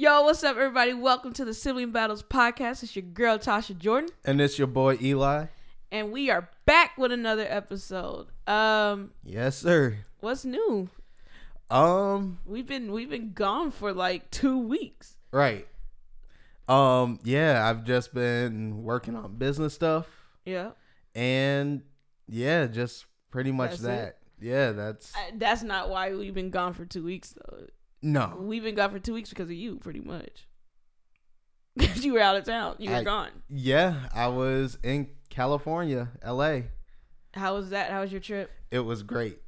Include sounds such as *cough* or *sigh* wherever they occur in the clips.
Yo, what's up, everybody? Welcome to the Sibling Battles podcast. It's your girl Tasha Jordan, And it's your boy Eli. and we are back with another episode. Um, Yes, sir. what's new? Um, We've been we've been gone for like two weeks. right. Um, yeah, I've just been working on business stuff Yeah, and yeah, just pretty much That's it? that. Yeah, that's I, that's not why we've been gone for two weeks though. No. We've been gone for two weeks because of you, pretty much. *laughs* Because you were out of town, you were I- gone. Yeah, I was in California, LA. How was that? How was your trip? It was great.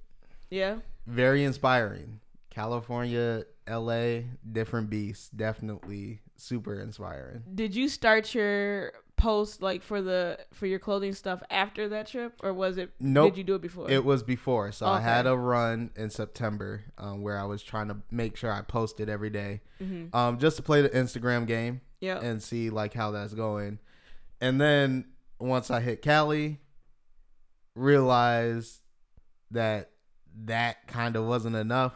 Yeah, Very inspiring. California, LA, different beasts. Definitely super inspiring. did you start your post like for the for your clothing stuff after that trip, or was it? Nope. Did you do it before? It was before, so I had a run in September um, where I was trying to make sure I posted every day, mm-hmm. um, just to play the Instagram game Yeah. and see like how that's going. And then once I hit Cali, realized that that kind of wasn't enough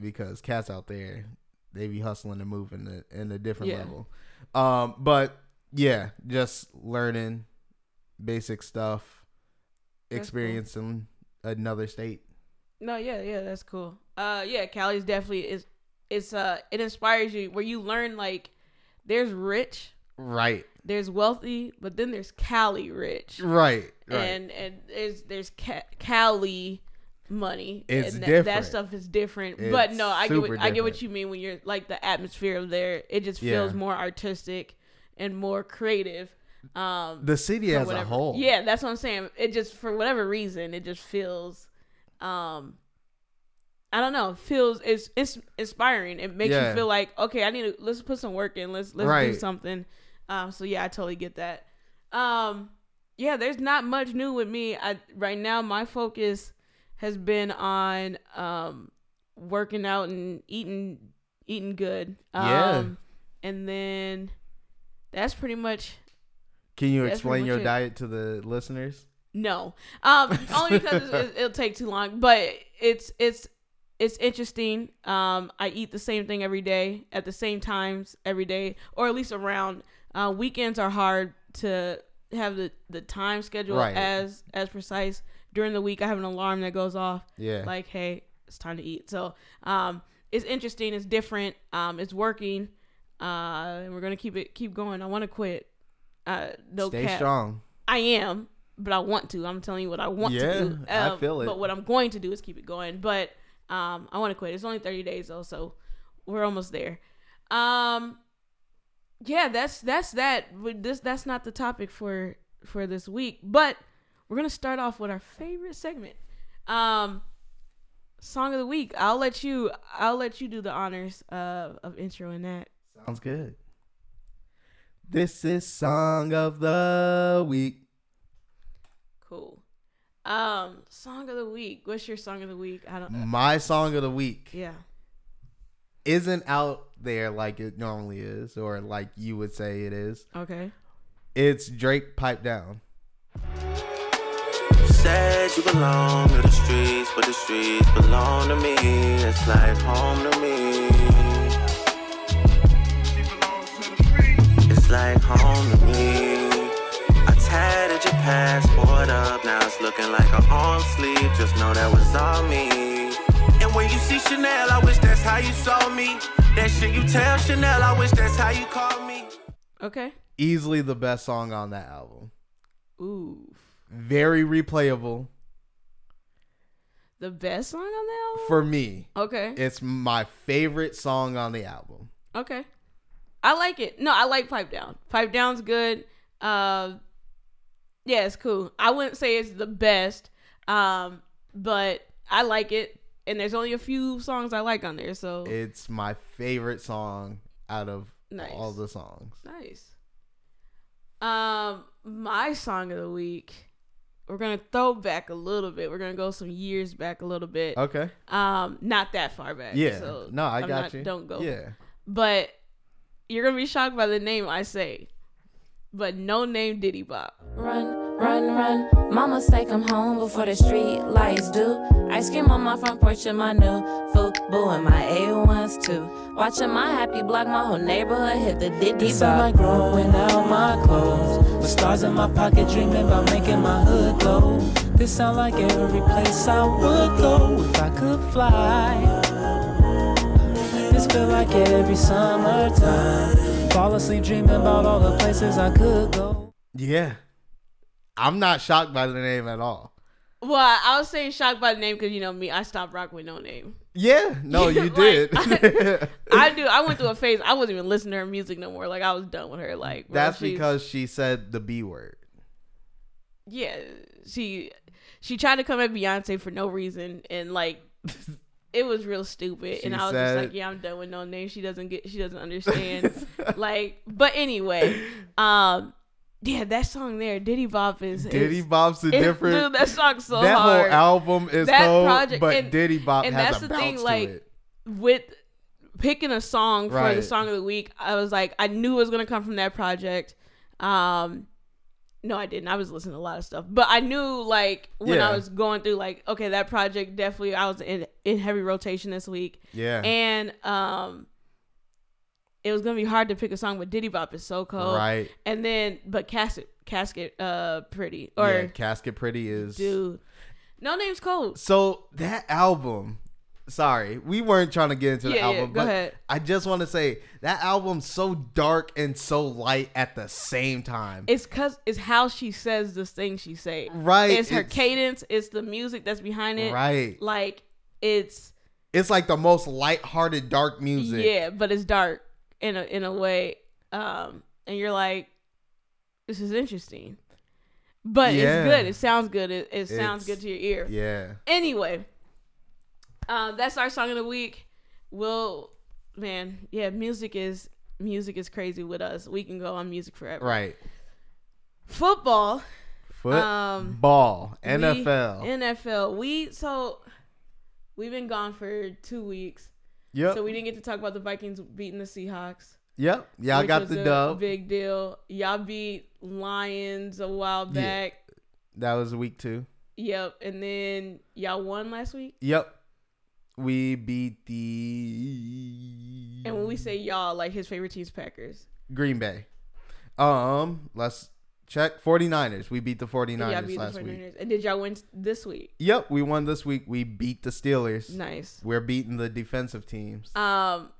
because cats out there they be hustling and moving in a, in a different Yeah. level. Um, but yeah, just learning basic stuff, That's cool. experiencing another state. No, yeah, yeah, that's cool. Uh, yeah, Cali's definitely is. It's uh, it inspires you where you learn like there's rich, Right, there's wealthy, but then there's Cali rich, right, right. and and there's there's Ca- Cali money. It's and that, That stuff is different. but no, I get what, I get what you mean when you're like the atmosphere of there. It just feels Yeah. more artistic and more creative. Um, the city as a whole. Yeah, that's what I'm saying. It just for whatever reason, it just feels um I don't know, feels it's it's inspiring. It makes Yeah. you feel like, okay, I need to let's put some work in. Let's let's do something. Um so yeah, I totally get that. Um yeah, there's not much new with me. I right now my focus has been on um working out and eating eating good. Um Yeah. and then that's pretty much Can you explain your it. diet to the listeners? No, um, only because it, it'll take too long. But it's it's it's interesting. Um, I eat the same thing every day at the same times every day, or at least around. Uh, weekends are hard to have the the time schedule Right. as as precise. During the week, I have an alarm that goes off Yeah. like, hey, it's time to eat. So, um, it's interesting. It's different. Um, it's working. Uh, and we're gonna keep it keep going. I want to quit. Uh, no Stay cap. strong. I am, but I want to. I'm telling you what I want Yeah, to do. I Um, feel it. But what I'm going to do is keep it going. But um, I want to quit. It's only 30 days though, so we're almost there. Um, yeah, that's that's that. This that's not the topic for for this week, but we're gonna start off with our favorite segment. Um, song of the week. I'll let you. I'll let you do the honors uh, of intro in that. Sounds good. This is song of the week. Cool. Um, song of the week. What's your song of the week? I don't. know. My song of the week Yeah. isn't out there like it normally is, or like you would say it is. Okay. It's Drake Pipe Down. Said you belong to the streets, but the streets belong to me. It's like home to me. Like home to me. I tatted your passport up, now it's looking like a arm sleeve. Just know that was all me. And when you see Chanel, I wish that's how you saw me. That shit you tell Chanel, I wish that's how you call me. Okay. Easily the best song on that album. Ooh. Very replayable The best song on the album? for me. Okay. It's my favorite song on the album. Okay. I like it. No, I like Pipe Down. Pipe Down's good. Uh, yeah, it's cool. I wouldn't say it's the best, um, but I like it. And there's only a few songs I like on there, so It's my favorite song out of Nice. all the songs. nice. Um, my song of the week. We're gonna throw back a little bit. We're gonna go some years back a little bit. Okay. Um, not that far back. Yeah. So no, I I'm got not- you. Don't go. Yeah. But you're gonna be shocked by the name I say. But Noname Diddy Bop. Run, Run, run, mama say come home before the street lights do. Ice cream on my front porch in my new Fubu and my A1s too. Watching my happy block, my whole neighborhood hit the diddy This sound like growing out my clothes. With stars in my pocket, dreaming about making my hood glow. This sound like every place I would go if I could fly. This feel like every summertime. Fall asleep dreaming about all the places I could go. Yeah. I'm not shocked by the name at all. Well, I was saying shocked by the name because you know me, I stopped rocking with Noname. Yeah, no, *laughs* you Like, did. *laughs* I *laughs* do. I went through a phase. I wasn't even listening to her music no more. Like I was done with her. Like bro, That's because she said the B word. yeah, she she tried to come at Beyonce for no reason, and like it was real stupid. and I was just like, yeah, I'm done with Noname. She doesn't get. She doesn't understand. *laughs* like, but anyway, um, yeah, that song there, Diddy Bop is Diddy is, Bop's a different. Dude, that song's so that hard. whole album is That cold, project- but and- Diddy Bop and has that's a the thing, like, it. with picking a song for the song of the week, I was like, I knew it was gonna come from that project. Um, no, I didn't. I was listening to a lot of stuff, but I knew like when Yeah. I was going through, like, okay, that project definitely. I was in in heavy rotation this week, Yeah, and um, it was gonna be hard to pick a song, but Diddy Bop is so cold, right. And then, but casket, casket, uh, pretty or yeah, Casket Pretty is. dude, Noname's cold. So that album, sorry, we weren't trying to get into the Yeah, yeah, album, go but ahead. I just want to say that album's so dark and so light at the same time. It's cause it's how she says this thing she say. Right, It's her it's- cadence. It's the music that's behind it. right. Like it's It's like the most light-hearted dark music. yeah, but it's dark in a in a way. Um, and you're like, this is interesting, but Yeah. it's good. It sounds good. It, it sounds It's- good to your ear. Yeah. Anyway, um, that's our song of the week. We'll man, yeah, music is music is crazy with us. We can go on music forever. Right. Football. Football. Um, Ball. We- NFL. NFL. We so we've been gone for two weeks, yep. so we didn't get to talk about the Vikings beating the Seahawks. yep. Y'all got the dub. Big deal. Y'all beat Lions a while Yeah. back. that was week two. Yep, and then y'all won last week. Yep. We beat the And when we say y'all, like his favorite team's Packers. Green Bay. Um, let's check 49ers. We beat the Y'all 49ers beat last week. 49ers. And did y'all win this week? Yep, we won this week. We beat the Steelers. Nice. We're beating the defensive teams. Um,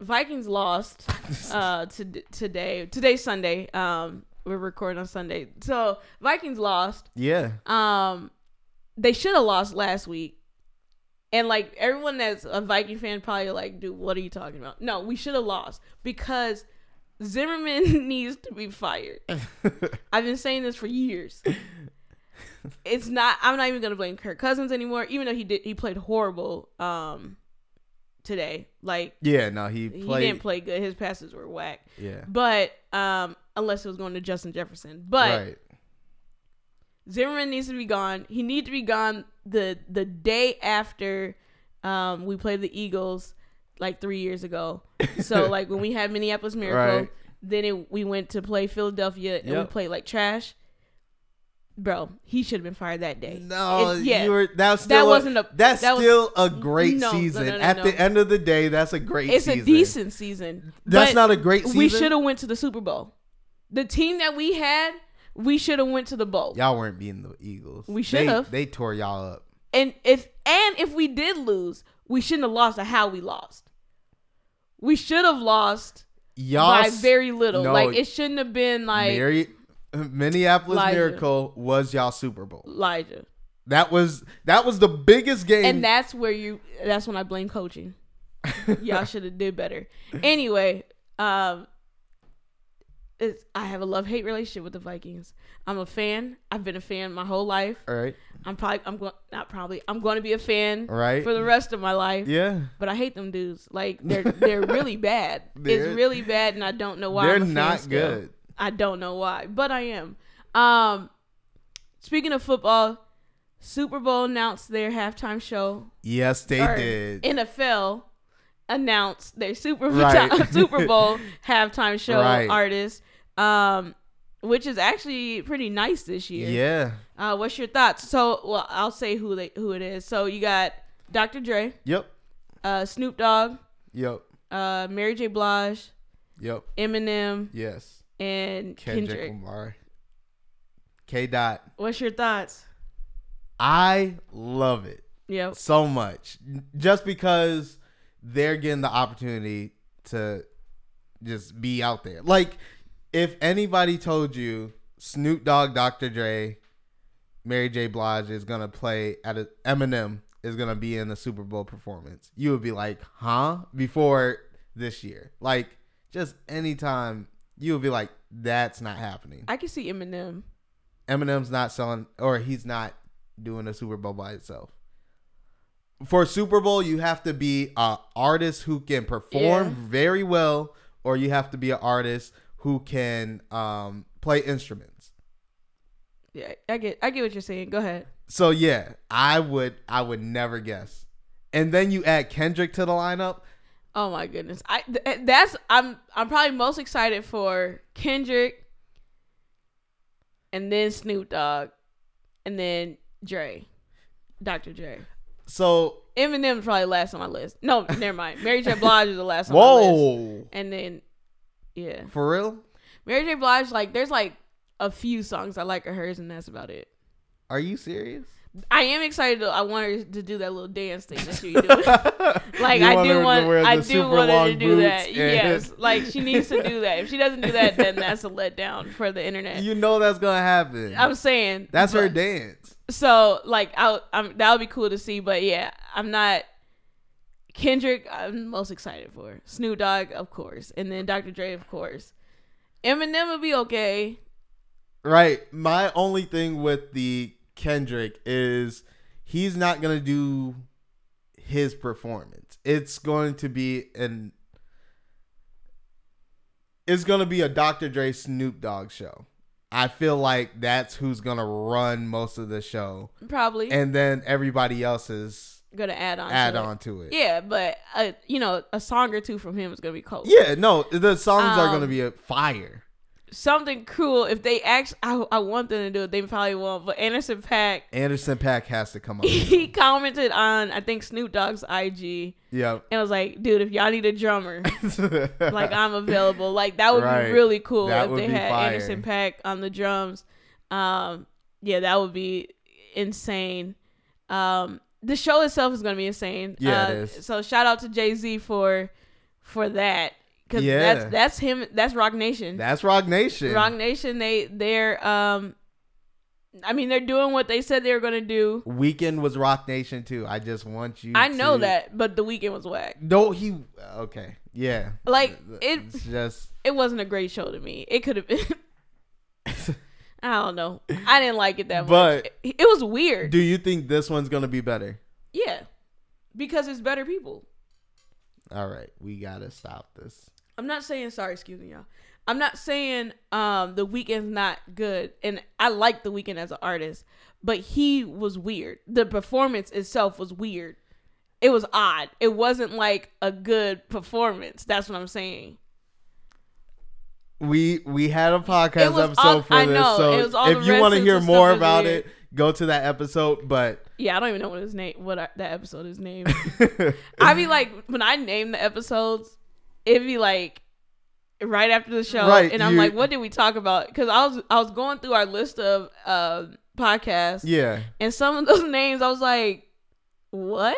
Vikings lost *laughs* uh to, today. Today's Sunday. Um, we're recording on Sunday, so Vikings lost. yeah. Um, they should have lost last week. And like everyone that's a Viking fan probably like, dude, what are you talking about? No, we should have lost because Zimmerman *laughs* needs to be fired. *laughs* I've been saying this for years. It's not. I'm not even gonna blame Kirk Cousins anymore, even though he did. He played horrible. Um, today, like yeah, no, he he didn't play good. His passes were whack. Yeah. But um, unless it was going to Justin Jefferson, but right. Zimmerman needs to be gone. He needs to be gone the the day after um, we played the Eagles like three years ago. So *laughs* like when we had Minneapolis Miracle, Right. then it, we went to play Philadelphia and we played like trash. Bro, he should have been fired that day. No, It- yeah, you were that's That still wasn't a, a- that's that was- still a great No, season. no, no, At the end of the day, that's a great it's season. a decent season. That's not a great season. We should have went to the Super Bowl. The team that we had, we should have went to the bowl. Y'all weren't beating the Eagles. We should've. They, tore y'all up. and if and if we did lose, we shouldn't have lost to how we lost. We should have lost Y'all by very little. no, like it shouldn't have been like Mary, Minneapolis Elijah. Miracle was y'all Super Bowl. Elijah. That was that was the biggest game. And that's where you that's when I blame coaching. *laughs* Y'all should have did better. Anyway, um it's, I have a love hate relationship with the Vikings. I'm a fan. I've been a fan my whole life. All right. I'm probably I'm going not probably I'm going to be a fan Right. for the rest of my life. Yeah. But I hate them dudes. Like they're they're *laughs* really bad. They're- it's really bad, and I don't know why. They're I'm a fan not still. good. I don't know why, but I am. Um, speaking of football, Super Bowl announced their halftime show. Yes, they did. NFL announced their Super Right. *laughs* Super Bowl *laughs* halftime show Right. artist. Um, which is actually pretty nice this year. Yeah. Uh, what's your thoughts? So, well, I'll say who they who it is. So you got Dr. Dre, Yep. uh, Snoop Dogg, Yep. uh, Mary J. Blige, Yep. Eminem, Yes. and Kendrick, Kendrick. Lamar. K. Dot. What's your thoughts? I love it Yep. so much, just because they're getting the opportunity to just be out there. Like, if anybody told you Snoop Dogg, Dr. Dre, Mary J. Blige is gonna play at a Eminem is gonna be in the Super Bowl performance, you would be like, huh? Before this year, like, just anytime you would be like, that's not happening. I can see Eminem. Eminem's not selling, or he's not doing a Super Bowl by itself. For Super Bowl, you have to be a artist who can perform Yeah. very well, or you have to be an artist who can um, play instruments. Yeah, I get I get what you're saying. Go ahead. So yeah, I would I would never guess. And then you add Kendrick to the lineup. Oh my goodness. I th- that's I'm I'm probably most excited for Kendrick and then Snoop Dogg and then Dre. Dr. Dre. So Eminem's probably last on my list. No, never mind. Mary J. Blige is the last on my list. whoa, And then yeah. for real? Mary J. Blige, like there's like a few songs I like of hers and that's about it. Are you serious? I am excited. To, I want her to do that little dance thing that she do. *laughs* like You I do want, I do want her to do that. Yes, like she needs to do that. If she doesn't do that, then that's a letdown for the internet. You know that's gonna happen. I'm saying that's her dance. So like, I, I'm that would be cool to see. But yeah, I'm not. Kendrick, I'm most excited for. Snoop Dogg, of course, and then Dr. Dre, of course. Eminem would be okay. Right. My only thing with the Kendrick is he's not gonna do his performance. It's going to be an it's gonna be a Dr. Dre Snoop Dogg show. I feel like that's who's gonna run most of the show, Probably and then everybody else is gonna add on. add to it. on to it. Yeah, but uh, you know, a song or two from him is gonna be cool. Yeah, no, the songs are Um, gonna be a fire. Something cool. If they actually, I, I want them to do it. They probably won't. But Anderson .Paak, Anderson .Paak has to come up. *laughs* he commented on I think Snoop Dogg's IG yep. and was like, "Dude, if y'all need a drummer, *laughs* like I'm available." Like that would Right. be really cool That if they had fire. Anderson .Paak on the drums. Um, yeah, that would be insane. Um, the show itself is gonna be insane. Yeah, uh, it is. So shout out to Jay Z for for that because Yeah. that's that's him. That's Roc Nation. That's Roc Nation. Roc Nation. They they're um, I mean they're doing what they said they were gonna do. Weeknd was Roc Nation too. I just want you. I know to- that, but the Weeknd was whack. No, he. Okay, yeah. Like, it- It's just. It wasn't a great show to me. It could have been. *laughs* I don't know. I didn't like it that much. But- it, it was weird. Do you think this one's gonna be better? yeah, because it's better people. All right, we gotta stop this. I'm not saying sorry, excuse me, y'all. I'm not saying um the Weeknd's not good, and I like the weekend as an artist, but he was weird. The performance itself was weird. It was odd. It wasn't like a good performance. That's what I'm saying. We we had a podcast episode all- for I this, know, so it was all if you want to hear more about weird. it, go to that episode. But Yeah, I don't even know what his name, what that episode is named. *laughs* I be like, when I name the episodes, it'd be like right after the show, Right, and I'm you- like, what did we talk about? Because I was I was going through our list of uh, podcasts, yeah, and some of those *laughs* names, I was like, what?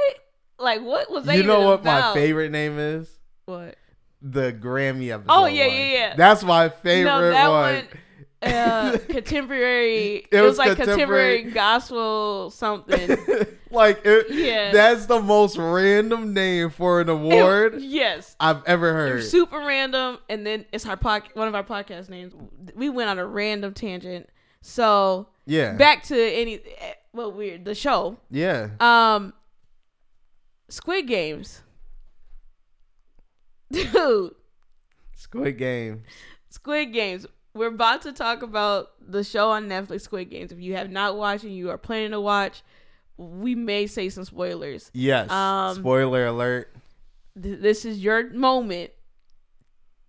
Like, what was that? you know what my favorite name is? What? The Grammy episode. Oh, yeah, one. yeah, yeah. That's my favorite no, that one. one. Uh, *laughs* contemporary. It it, was, was like contemporary- contemporary gospel something. *laughs* like it, Yeah. that's the most random name for an award yes, I've ever heard. super random and then it's our pod, one of our podcast names we went on a random tangent so yeah, back to any eh, well weird the show yeah. um squid games *laughs* dude Squid Game. squid games we're about to talk about the show on netflix squid games if you have not watched and you are planning to watch we may say some spoilers Yes. Um, Spoiler alert. th- this is your moment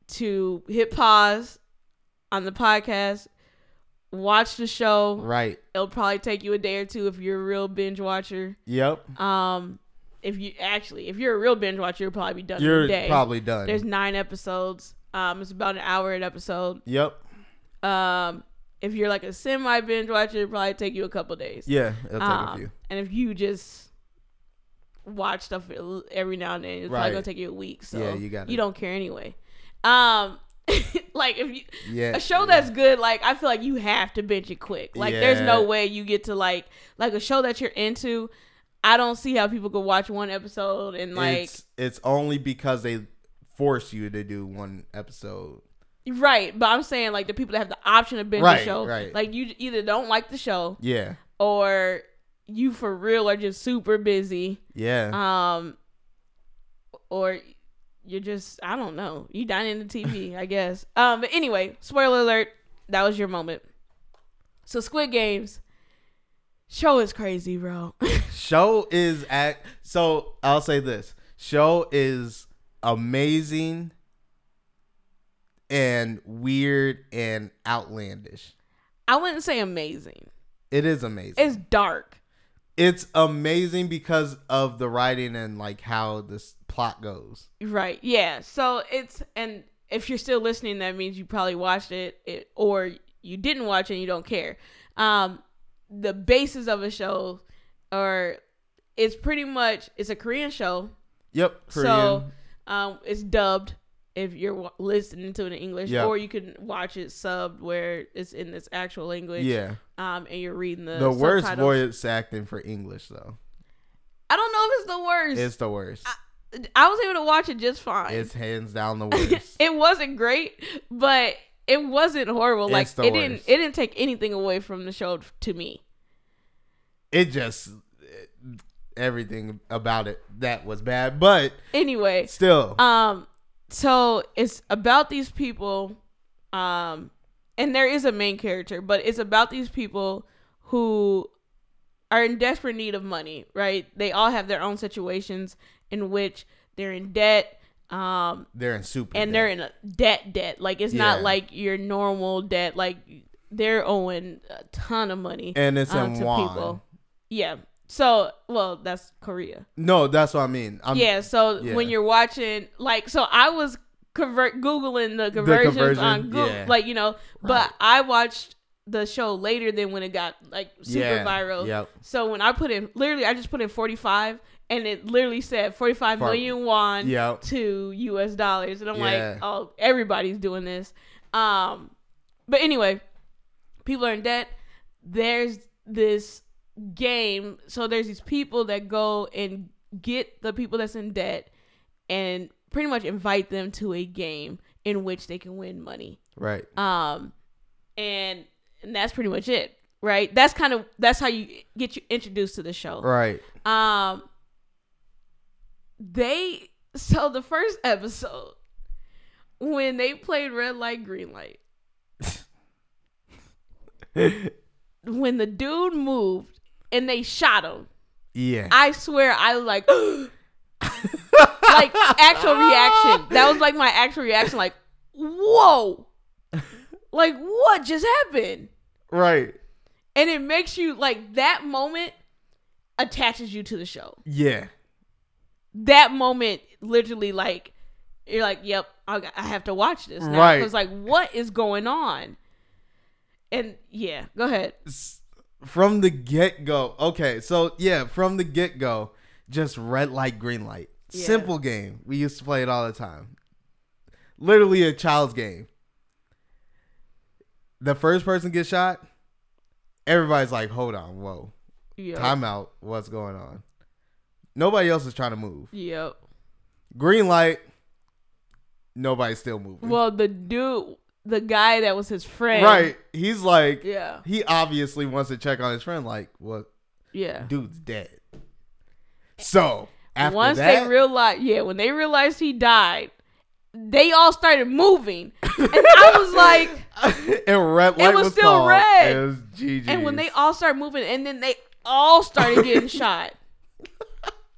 to hit pause on the podcast, watch the show. Right. It'll probably take you a day or two if you're a real binge watcher. Yep. Um, if you actually, if you're a real binge watcher, you'll probably be done in You're a day. probably done. There's nine episodes. Um, it's about an hour an episode. yep. Um, if you're like a semi binge watcher, it'll probably take you a couple days. Yeah. It'll take a Um, few. And if you just watch stuff every now and then, it's probably gonna take you a week. So Yeah, you gotta- you don't care anyway. Um, *laughs* like if you Yeah. a show yeah. that's good, like I feel like you have to binge it quick. Like there's no way you get to like like a show that you're into. I don't see how people could watch one episode and like it's it's only because they force you to do one episode. Right. But I'm saying like the people that have the option of binge Right, the show, right. like you either don't like the show Yeah. or you for real are just super busy. Yeah. Um, or you're just I don't know. You dining in the TV, *laughs* I guess. Um, but anyway, spoiler alert. That was your moment. So Squid Games show is crazy, bro. *laughs* show is at so I'll say this. Show is amazing and weird and outlandish. I wouldn't say amazing. It is amazing. It's dark. it's amazing because of the writing and like how this plot goes. Right. Yeah. So it's and if you're still listening, that means you probably watched it, it or you didn't watch it and you don't care. Um, the basis of a show, or it's pretty much it's a Korean show. Yep. Korean. So um, it's dubbed if you're wa- listening to it in English, Yeah. or you can watch it subbed where it's in its actual language. yeah. Um, and you're reading the The worst subtitles. voice acting for English though. I don't know if it's the worst. It's the worst. I was able to watch it just fine. It's hands down the *laughs* worst. it wasn't great, but it wasn't horrible. Like It's the it didn't it didn't take anything away from the show to me. it just everything about it that was bad, but Anyway, still. um so it's about these people um and there is a main character, but it's about these people who are in desperate need of money, right? They all have their own situations in which they're in debt um they're in super and debt. they're in a debt debt. Like it's not like your normal debt. Like they're owing a ton of money. And it's um, in to people. Yeah. So well, that's Korea. No, that's what I mean. I'm, yeah. So yeah. when you're watching, like, so I was convert googling the conversions conversion, on Google, yeah. like you know, but Right. I watched the show later than when it got like super Yeah, viral. yep. So when I put in, literally, I just put in 45, and it literally said 45 For- million won Yep. to U.S. dollars, and I'm like, oh, everybody's doing this. Um, but anyway, people are in debt. There's this game, so there's these people that go and get the people that's in debt, and pretty much invite them to a game in which they can win money. right. Um, and and that's pretty much it, right? That's kind of that's how you get you introduced to the show. Right. Um, they so the first episode when they played red light, green light. *laughs* when the dude moved and they shot him, Yeah. I swear I like, *gasps* like actual reaction. That was like my actual reaction. Like, whoa, like what just happened? right. And it makes you like that moment attaches you to the show. Yeah. That moment, literally, like you're like, yep, I, I have to watch this now. Right. Because like, what is going on? And yeah, go ahead. S- From the get go. Okay. So, yeah, from the get go, just red light, green light. Yeah. Simple game. We used to play it all the time. Literally a child's game. The first person gets shot, everybody's like, hold on, whoa. Yep. Time out. What's going on? Nobody else is trying to move. Yep. Green light. Nobody's still moving. Well, the dude, the guy that was his friend, right. He's like, Yeah. he obviously wants to check on his friend. Like, what? Yeah. Dude's dead. So after Once that, they realized, yeah, when they realized he died, they all started moving, and I was like, *laughs* and red light was was, still called. red. It was GG. and when they all started moving, and then they all started getting *laughs* shot.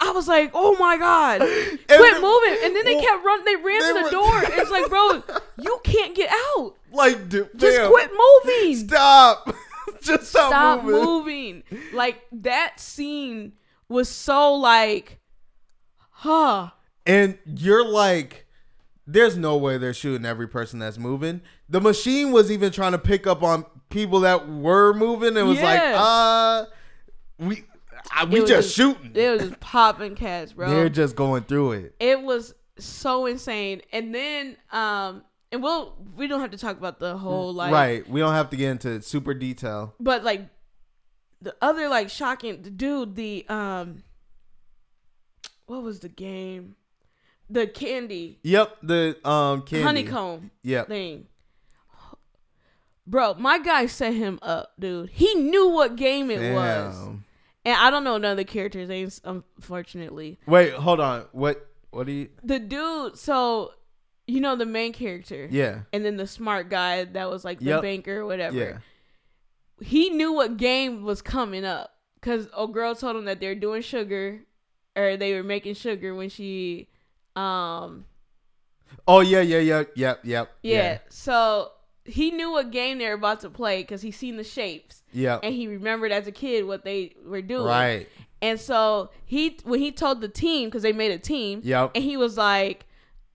I was like, oh my god, *laughs* And quit then- moving. And then they well, kept running. They ran they to the were- door. *laughs* It's like, bro, you can't get out. Like, dude, Just fam, quit moving. Stop. *laughs* Just stop, Stop moving. moving. Like that scene was so like, huh. And you're like, there's no way they're shooting every person that's moving. The machine was even trying to pick up on people that were moving and was like, uh, we, uh, we was just shooting. It was just popping cats, bro. They're just going through it. it was so insane. And then, um, and we'll we don't have to talk about the whole like right. We don't have to get into super detail. but like the other like shocking dude the um what was the game the candy Yep. The um candy. honeycomb Yep. thing bro my guy set him up dude he knew what game it was Damn. And i don't know none of the characters names unfortunately Wait, hold on. What? What do you? the dude so you know the main character Yeah. and then the smart guy that was like the Yep. banker or whatever Yeah. he knew what game was coming up because a girl told him that they're doing sugar or they were making sugar when she um Oh yeah, yeah, yeah, yep, yep. yeah, so he knew what game they were about to play because he seen the shapes Yeah. and he remembered as a kid what they were doing Right. and so he when he told the team because they made a team Yep. and he was like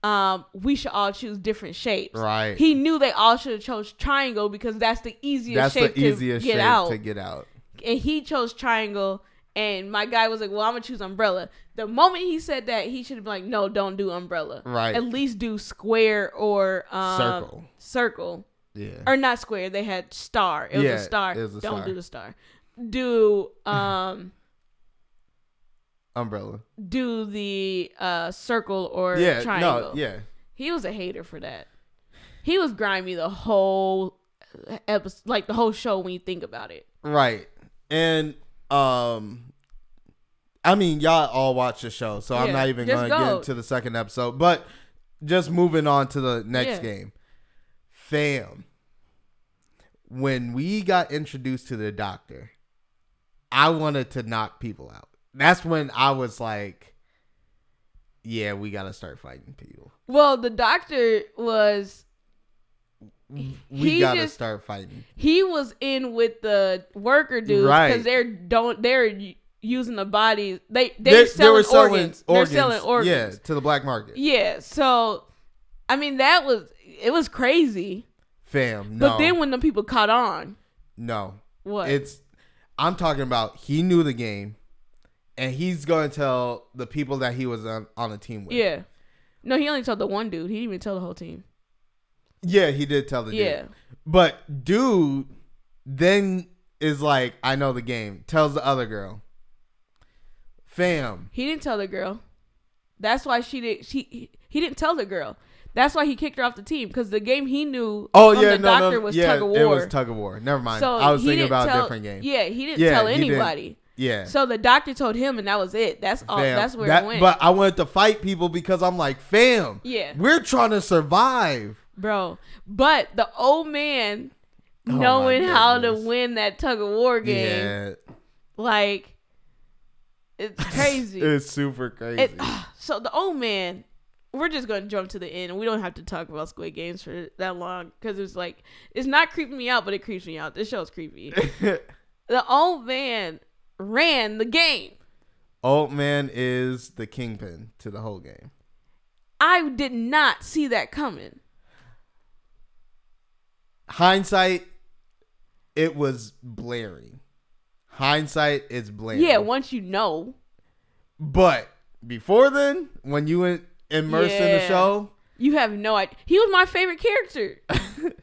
um we should all choose different shapes Right. he knew they all should have chose triangle because that's the easiest That's shape the easiest to get shape out to get out. and he chose triangle and my guy was like well i'm gonna choose umbrella the moment he said that he should have been like no don't do umbrella Right. at least do square or um, Circle. circle Yeah. or not square they had star it was Yeah, a star it was a don't star. do the star do um Umbrella. do the uh circle or Yeah. triangle No. Yeah. he was a hater for that he was grimy the whole episode like the whole show when you think about it Right. And um I mean y'all all watch the show, so I'm not even gonna get go. into the second episode. But just moving on to the next Yeah. game. Fam. When we got introduced to the doctor, I wanted to knock people out. That's when I was like, Yeah, we gotta start fighting people. well the doctor was We He gotta just- start fighting. he was in with the worker dudes Right. because they're don't they're using the bodies they They, they're they selling, were selling organs. organs. they're selling organs Yeah, to the black market. yeah so i mean that was it was crazy Fam, no. but then when the people caught on no. what It's I'm talking about he knew the game and he's going to tell the people that he was on, on a team with. yeah no he only told the one dude he didn't even tell the whole team Yeah, he did tell the dude. yeah dude. But dude then is like, I know the game. Tells the other girl. Fam. he didn't tell the girl that's why she did she he, he didn't tell the girl that's why he kicked her off the team because the game he knew Oh from yeah, the no, doctor no, was yeah, tug of war it was tug of war. Never mind. so I was thinking about tell, a different game. yeah he didn't Yeah, tell he didn't. anybody Yeah. So the doctor told him, and that was it. That's all. Fam, That's where that- it went. But I wanted to fight people because I'm like, fam, Yeah. we're trying to survive. bro. But the old man Oh knowing how to win that tug of war game, Yeah, like it's *laughs* crazy. it's super crazy. It- *sighs* so the old man, we're just gonna jump to the end. We don't have to talk about Squid Games for that long because it's like it's not creeping me out, but it creeps me out. This show's creepy. *laughs* the old man ran the game. Old man is the kingpin to the whole game. I did not see that coming. Hindsight, it was blaring. Hindsight is blaring. Yeah, once you know. but before then, when you went immersed in the show, You have no idea. He was my favorite character. *laughs*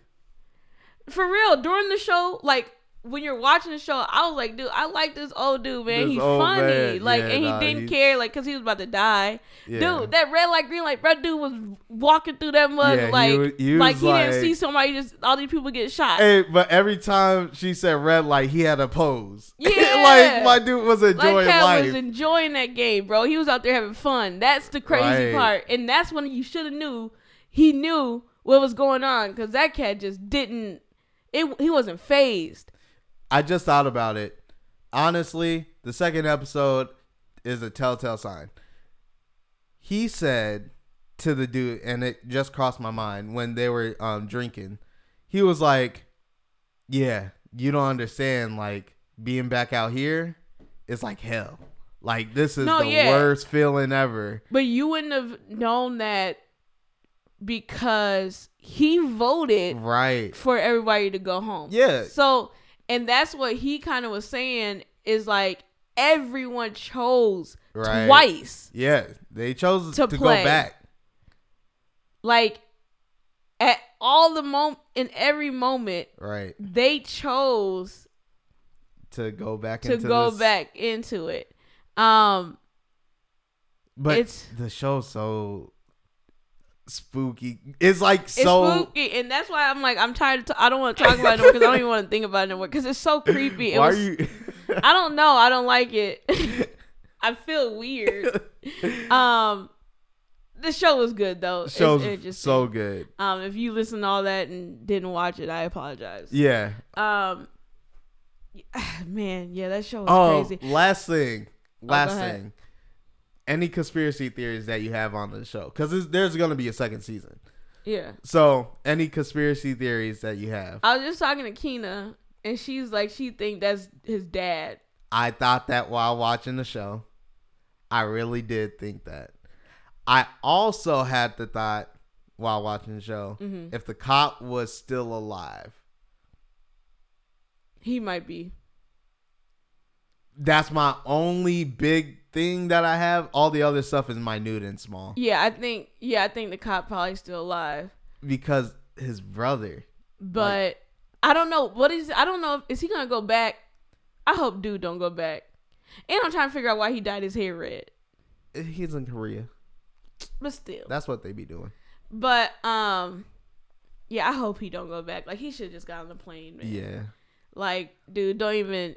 For real, during the show, like when you're watching the show, I was like, dude, I like this old dude, man. This He's funny. man, Like, yeah, and he nah, didn't he's- care, like, cause he was about to die. Yeah. Dude, that red light, green light, red dude was walking through that mud, Yeah, he like, was- he like was he like- didn't see somebody just all these people get shot. hey, but every time she said red light, he had a pose. *laughs* Yeah. like my dude was like enjoying Cat life. was enjoying that game, bro. He was out there having fun. That's the crazy Right. part, and that's when you should have knew. He knew what was going on because that cat just didn't. It he wasn't phased. I just thought about it. Honestly, the second episode, is a telltale sign. He said to the dude, and it just crossed my mind when they were um, drinking. He was like, "Yeah, you don't understand. Like being back out here is like hell. Like this is No, the yeah. worst feeling ever." But you wouldn't have known that because he voted Right? for everybody to go home. Yeah. So, and that's what he kind of was saying is like everyone chose Right. twice. Yeah, they chose To to, go back. Like at all the moment in every moment Right they chose to go back to into go this- back into it. Um But It's- the show's so spooky. It's like it's so spooky and that's why I'm like I'm tired of t- I don't want to talk about it cuz I don't even want to think about it anymore cuz it's so *laughs* creepy. It Why was, are you? *laughs* I don't know. I don't like it. *laughs* I feel weird. Um, the show was good though. It's show's interesting. so good. Um, if you listen to all that and didn't watch it, I apologize. Yeah. Um, *sighs* man, yeah, that show was Oh, crazy. last thing. Last go ahead. thing. Any conspiracy theories that you have on the show? Because there's going to be a second season. Yeah, So, any conspiracy theories that you have? I was just talking to Kina, and she's like, she think that's his dad. I thought that while watching the show. I really did think that. I also had the thought while watching the show Mm-hmm. if the cop was still alive. He might be. That's my only big thing that I have. All the other stuff is minute and small Yeah, I think. Yeah, I think the cop probably still alive, because his brother. but I don't know what is. I don't know. If, is he gonna go back? I hope dude don't go back. And I'm trying to figure out why he dyed his hair red. He's in Korea. But still. That's what they be doing. But um yeah, I hope he don't go back. Like he should just got on the plane, man. Yeah. Like, dude, don't even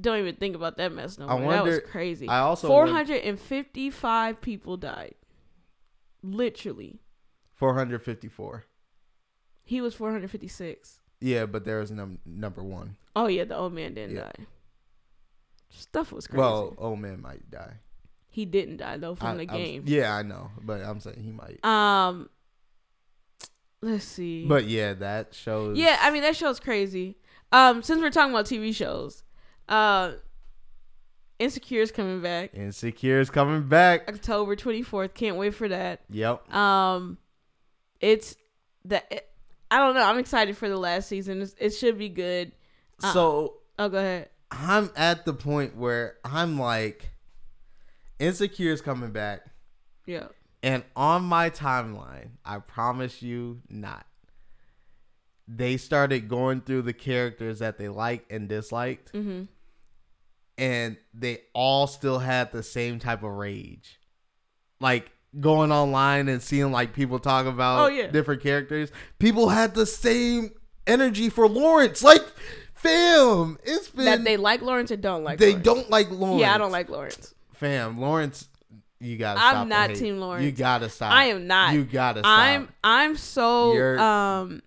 don't even think about that mess no I more. that was crazy. I also four wonder- hundred and fifty five people died. Literally. 454. He was four hundred fifty six. Yeah, but there was num- number one. Oh yeah, the old man didn't Yeah. die. Stuff was crazy. Well, old man might die. he didn't die though from I- the I'm- game. yeah, I know, but I'm saying he might. Um let's see. But yeah, that shows. Yeah, I mean that show's crazy. Um, since we're talking about TV shows, uh, Insecure is coming back Insecure is coming back. October twenty fourth. Can't wait for that. Yep. Um, it's that it, I don't know. I'm excited for the last season. It's, it should be good. Uh, So Oh, go ahead. I'm at the point where I'm like, Insecure is coming back. Yeah. And on my timeline, I promise you not. They started going through the characters that they liked and disliked, Mm-hmm. And they all still had the same type of rage. Like going online and seeing like people talk about Oh, yeah. different characters. People had the same energy for Lawrence. Like, fam, it's been That they like Lawrence or don't like. they Lawrence. don't like Lawrence. Yeah, I don't like Lawrence. fam. Lawrence, you gotta. I'm not. Team Lawrence. You gotta stop. I am not. You gotta stop. I'm I'm so You're- um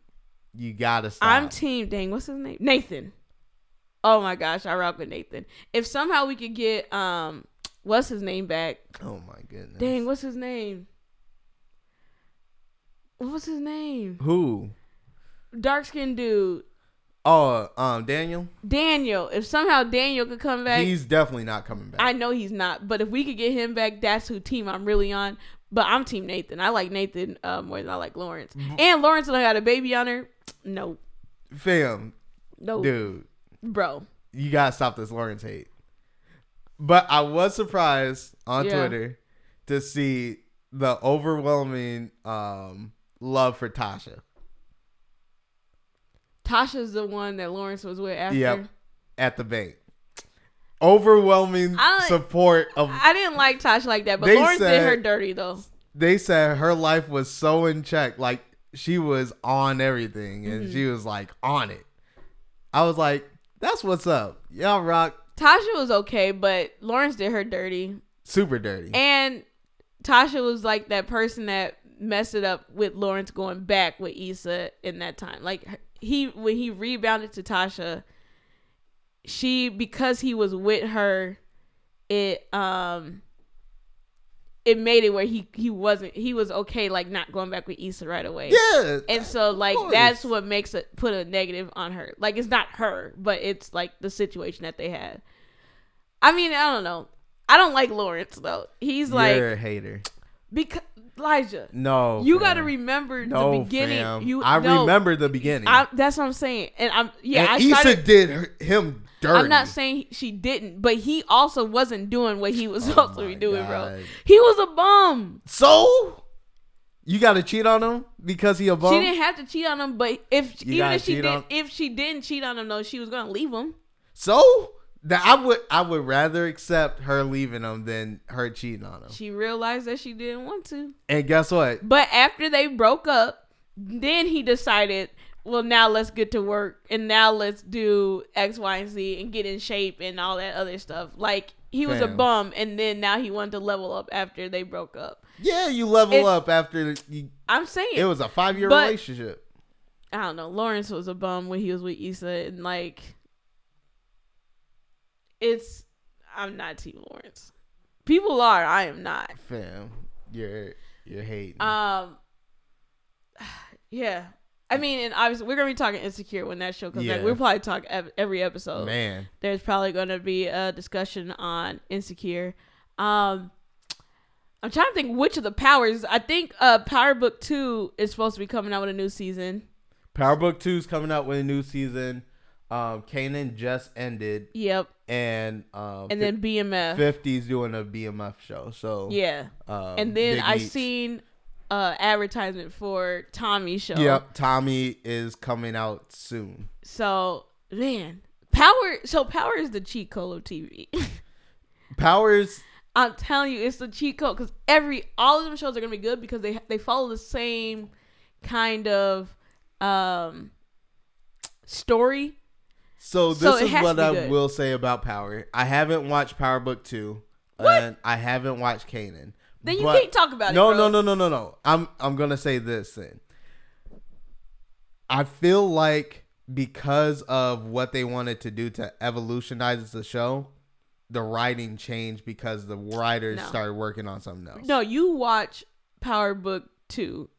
You gotta stop. I'm team dang, what's his name? Nathan. Oh my gosh, I rock with Nathan. If somehow we could get um what's his name back? oh my goodness. Dang, what's his name? What was his name? Who? Dark skinned dude. Oh, um, Daniel. Daniel. If somehow Daniel could come back, He's definitely not coming back. I know he's not, but if we could get him back, that's who team I'm really on. But I'm team Nathan. I like Nathan uh, more than I like Lawrence. And Lawrence done got a baby on her. No. Fam, No. dude, Bro. you gotta stop this Lawrence hate. But I was surprised on Yeah. Twitter to see the overwhelming um love for Tasha. Tasha's the one that Lawrence was with after. Yep. At the bank. Overwhelming support of I didn't like Tasha like that, but Lawrence did said- her dirty though. they said her life was so in check like she was on everything and Mm-hmm. she was like on it i was like that's what's up y'all rock Tasha was okay, but Lawrence did her dirty. super dirty And Tasha was like that person that messed it up with Lawrence going back with Issa in that time. Like he when he rebounded to Tasha, she because he was with her it um it made it where he he wasn't he was okay like not going back with Issa right away. Yeah. And so like that's what makes it put a negative on her. Like it's not her, but it's like the situation that they had. I mean, I don't know. I don't like Lawrence though. He's like You're a hater. because Elijah, No. you got to remember no, the beginning. fam. You I no, remember the beginning. I, that's what I'm saying, and I'm yeah. and I Issa started. did her, him dirty. I'm not saying she didn't, but he also wasn't doing what he was oh supposed to Oh be doing, bro. He was a bum. So you got to cheat on him because he a bum. She didn't have to cheat on him, but if You even if she did, on- if she didn't cheat on him, though, she was gonna leave him. so that I would I would rather accept her leaving him than her cheating on him. She realized that she didn't want to. And guess what? But after they broke up, then he decided, well, now let's get to work and now let's do X, Y, and Z and get in shape and all that other stuff. Like he was a bum, and then now he wanted to level up after they broke up. Yeah, you level It- up after you, I'm saying it was a five year relationship. I don't know. Lawrence was a bum when he was with Issa, and like, it's I'm not Team Lawrence. People are. I am not. Fam, you're you're hating. Um, *sighs* yeah. I mean, and obviously we're gonna be talking insecure when that show comes back. We'll probably talk ev- every episode. Man, There's probably gonna be a discussion on insecure. Um, I'm trying to think which of the powers. I think uh Power Book Two is supposed to be coming out with a new season. Power Book Two is coming out with a new season. Um, Kanan just ended, Yep. and um, And then BMF. 50's doing a BMF show. So Yeah. um, and then I seen uh advertisement for Tommy's show. Yep, Tommy is coming out soon. So man, Power. So Power is the cheat code of TV. *laughs* Powers, I'm telling you, it's the cheat code because every all of them shows are gonna be good because they they follow the same kind of um story. So this So it is has what to be I good. will say about Power. I haven't watched Power Book Two, and I haven't watched Kanan. Then you But- can't talk about no, it. bro. No, no, no, no, no. I'm I'm gonna say this then. I feel like because of what they wanted to do to evolutionize the show, the writing changed because the writers No. started working on something else. No, you watch Power Book Two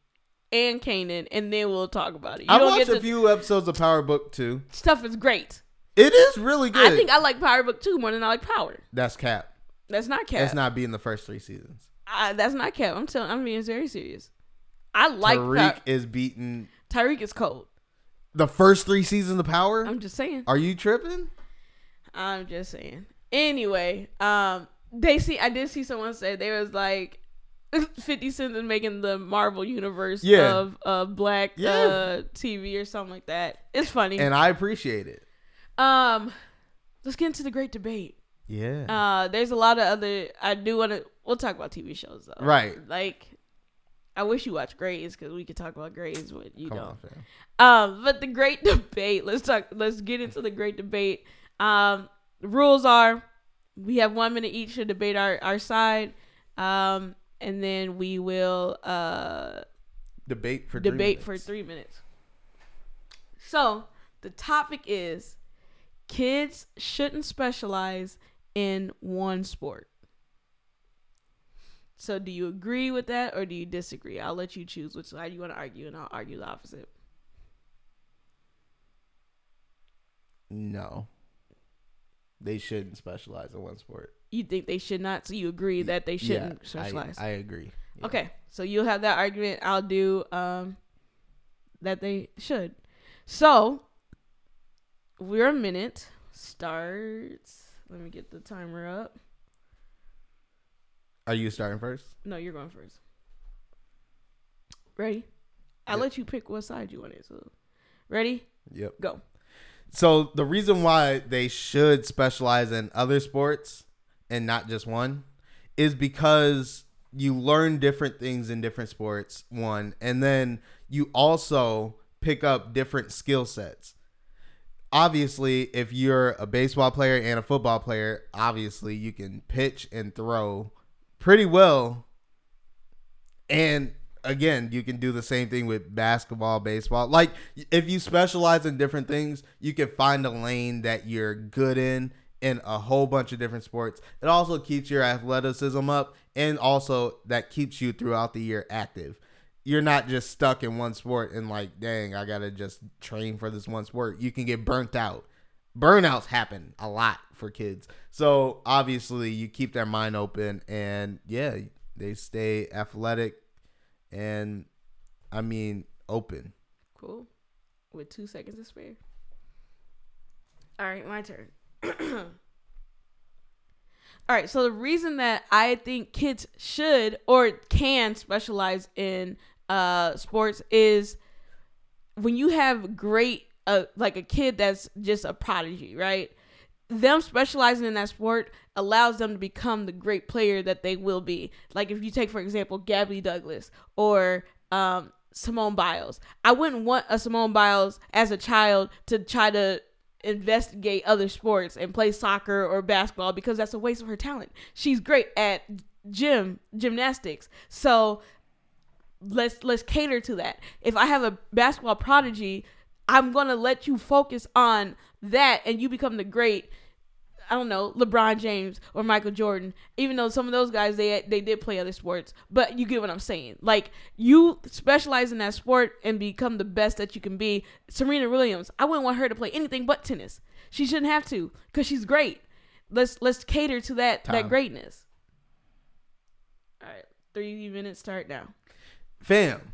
and Kanan, and then we'll talk about it. You I watched get a few episodes of Power Book Two. stuff is great. It is really good. I think I like Power Book Two more than I like Power. that's Cap. That's not cap. That's not being the first three seasons. I, that's not cap. I'm telling. I'm being very serious. I like Pow- is beating Tariq is cold. the first three seasons of Power. I'm just saying. Are you tripping? I'm just saying. Anyway, um, they see. I did see someone say there was like. *laughs* 50 Cent is making the Marvel universe Yeah. of uh, black Yeah. uh, TV or something like that. It's funny. And I appreciate it. um, let's get into the great debate. Yeah. Uh, there's a lot of other. I do want to. We'll talk about TV shows though. Right. Like, I wish you watch Grey's because we could talk about Grey's, but you Come don't. on. Um, but the great *laughs* debate. Let's talk. Let's get into the great debate. Um, the rules are we have one minute each to debate our our side. Um, and then we will uh Debate for three debate for three minutes. So the topic is kids shouldn't specialize in one sport. So do you agree with that or do you disagree? I'll let you choose which side you want to argue and I'll argue the opposite. No. They shouldn't specialize in one sport. You think they should not, so you agree that they shouldn't Yeah, specialize. I, I agree. Yeah. Okay, so you'll have that argument. I'll do um that they should. So we're a minute starts. Let me get the timer up. Are you starting first? No, you're going first. Ready? I'll Yep. let you pick what side you want it. So ready? Yep. Go. So the reason why they should specialize in other sports and not just one is because you learn different things in different sports, one, and then you also pick up different skill sets. Obviously, if you're a baseball player and a football player, obviously you can pitch and throw pretty well. And again, you can do the same thing with basketball, baseball. Like if you specialize in different things, you can find a lane that you're good in in a whole bunch of different sports. It also keeps your athleticism up and also that keeps you throughout the year active. You're not just stuck in one sport and like, dang, I got to just train for this one sport. You can get burnt out. Burnouts happen a lot for kids. So, obviously, you keep their mind open and yeah, they stay athletic and I mean, open. Cool. With two seconds to spare. All right, my turn. *clears throat* All right, so the reason that I think kids should or can specialize in uh sports is when you have great uh like a kid that's just a prodigy, right? Them specializing in that sport allows them to become the great player that they will be. Like if you take for example Gabby Douglas or um Simone Biles. I wouldn't want a Simone Biles as a child to try to investigate other sports and play soccer or basketball because that's a waste of her talent. She's great at gym gymnastics. So let's let's cater to that. If I have a basketball prodigy, I'm going to let you focus on that and you become the great I don't know, LeBron James or Michael Jordan, even though some of those guys they they did play other sports, but you get what I'm saying. Like you specialize in that sport and become the best that you can be. Serena Williams, I wouldn't want her to play anything but tennis. She shouldn't have to cuz she's great. Let's let's cater to that that Time. greatness. All right, 3 minutes start now. Fam,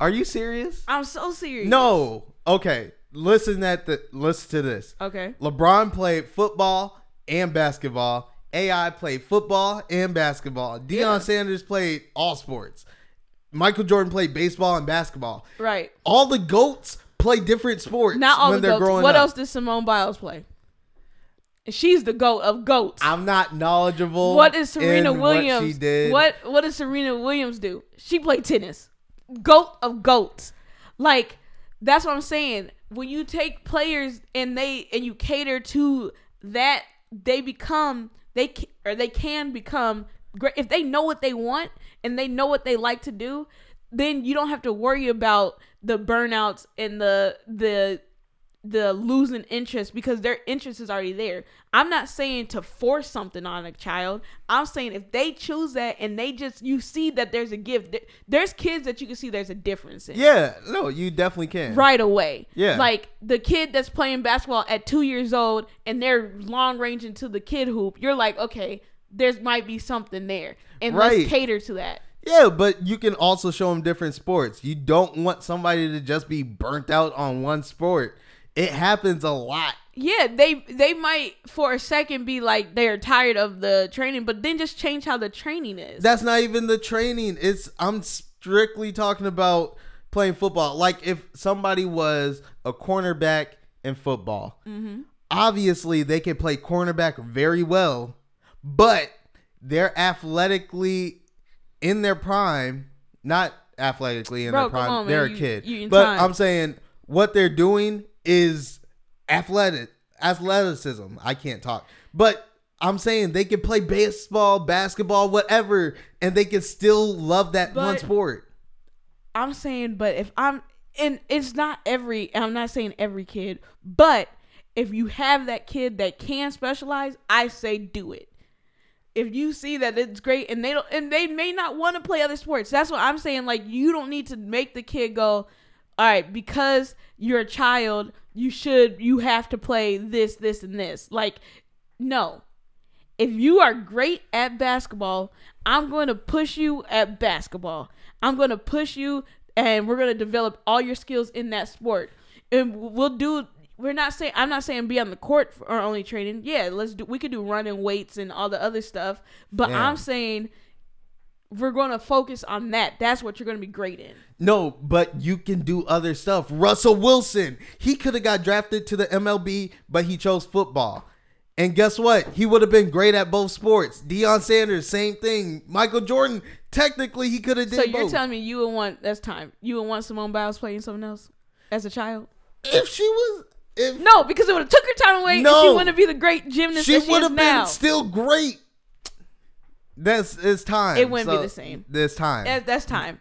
are you serious? I'm so serious. No. Okay. Listen at the listen to this. Okay. LeBron played football and basketball. AI played football and basketball. Deion Yeah. Sanders played all sports. Michael Jordan played baseball and basketball. Right. All the goats play different sports Not all when the goats. What up. else does Simone Biles play? She's the goat of goats. I'm not knowledgeable. what is Serena Williams? What she did. What what does Serena Williams do? She played tennis. Goat of goats. Like that's what I'm saying. When you take players and they and you cater to that, they become they or they can become great if they know what they want and they know what they like to do. Then you don't have to worry about the burnouts and the the the losing interest because their interest is already there. I'm not saying to force something on a child. I'm saying if they choose that and they just you see that there's a gift. There's kids that you can see there's a difference in Yeah, no, you definitely can. right away. Yeah. Like the kid that's playing basketball at 2 years old and they're long ranging to the kid hoop. You're like, "Okay, there's might be something there." And Right. let's cater to that. Yeah, but you can also show them different sports. You don't want somebody to just be burnt out on one sport. It happens a lot. Yeah, they they might for a second be like they're tired of the training, but then just change how the training is. That's not even the training. It's I'm strictly talking about playing football. Like if somebody was a cornerback in football, mm-hmm. obviously they can play cornerback very well, but they're athletically in their prime, not athletically in Bro, their prime. on, they're You- a kid. you but. I'm saying what they're doing is athletic athleticism. I can't talk. But I'm saying they can play baseball, basketball, whatever, and they can still love that one sport. I'm saying, but if I'm and it's not every I'm not saying every kid, but if you have that kid that can specialize, I say do it. If you see that it's great and they don't and they may not want to play other sports. That's what I'm saying. Like you don't need to make the kid go, all right, because you're a child, you should you have to play this, this, and this. Like, no. If you are great at basketball, I'm going to push you at basketball. I'm going to push you and we're going to develop all your skills in that sport. And we'll do we're not saying I'm not saying be on the court for our only training. Yeah, let's do we could do running weights and all the other stuff, but Yeah. I'm saying we're going to focus on that. That's what you're going to be great in. No, but you can do other stuff. Russell Wilson, he could have got drafted to the MLB, but he chose football. And guess what? He would have been great at both sports. Deion Sanders, same thing. Michael Jordan, technically he could have did So you're both. telling me you would want that's time. You would want Simone Biles playing something else as a child? if she was if No, because it would have took her time away and she No. wouldn't be the great gymnast she she would have now. been still great. That's it's time. It wouldn't be the same. This time. That- that's time.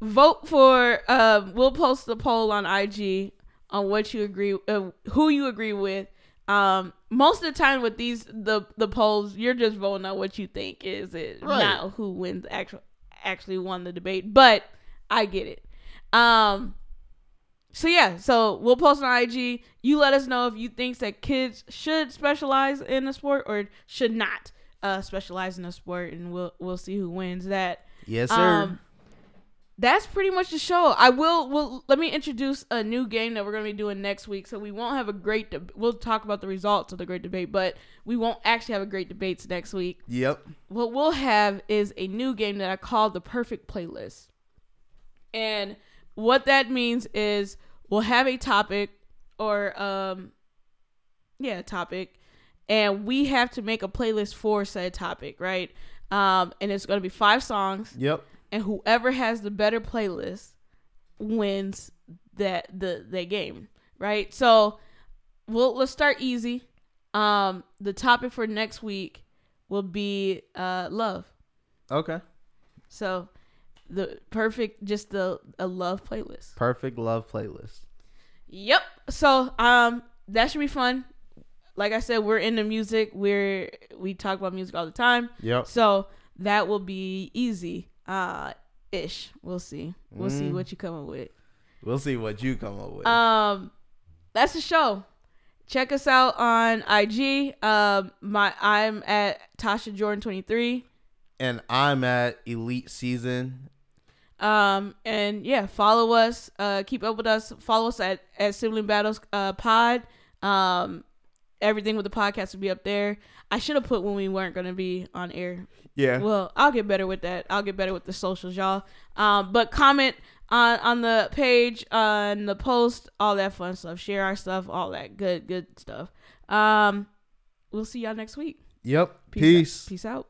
Vote for. Um, we'll post the poll on IG on what you agree, uh, who you agree with. Um, most of the time with these the the polls, you're just voting on what you think is it, Right. not who wins actual actually won the debate. But I get it. Um, so yeah, so we'll post on IG. You let us know if you think that kids should specialize in a sport or should not uh specialize in a sport, and we'll we'll see who wins that. Yes, sir. Um, that's pretty much the show. I will. Will let me introduce a new game that we're gonna be doing next week. So we won't have a great. De- we'll talk about the results of the great debate, but we won't actually have a great debates next week. yep. What we'll have is a new game that I call the perfect playlist, and what that means is we'll have a topic or um, yeah, a topic, and we have to make a playlist for said topic, right? Um, and it's gonna be five songs Yep. and whoever has the better playlist wins that the the game, right? So we'll let's start easy. Um, the topic for next week will be uh love. Okay. So the perfect just the a love playlist. Perfect love playlist. Yep. So um that should be fun. Like I said, we're into music. We're we talk about music all the time. Yep. So that will be easy. Uh ish. We'll see. We'll see Mm. what you come up with. We'll see what you come up with. Um that's the show. Check us out on IG. Um my I'm at Tasha Jordan 23. and I'm at Elite Season. Um and yeah, follow us. Uh keep up with us. Follow us at at Sibling Battles uh pod. Um everything with the podcast will be up there. I should have put when we weren't going to be on air Yeah. Well, I'll get better with that. I'll get better with the socials, y'all. Um, but comment on on the page, on the post, all that fun stuff. Share our stuff, all that good good stuff. Um, we'll see y'all next week. yep. Peace. Peace. Out. Peace out.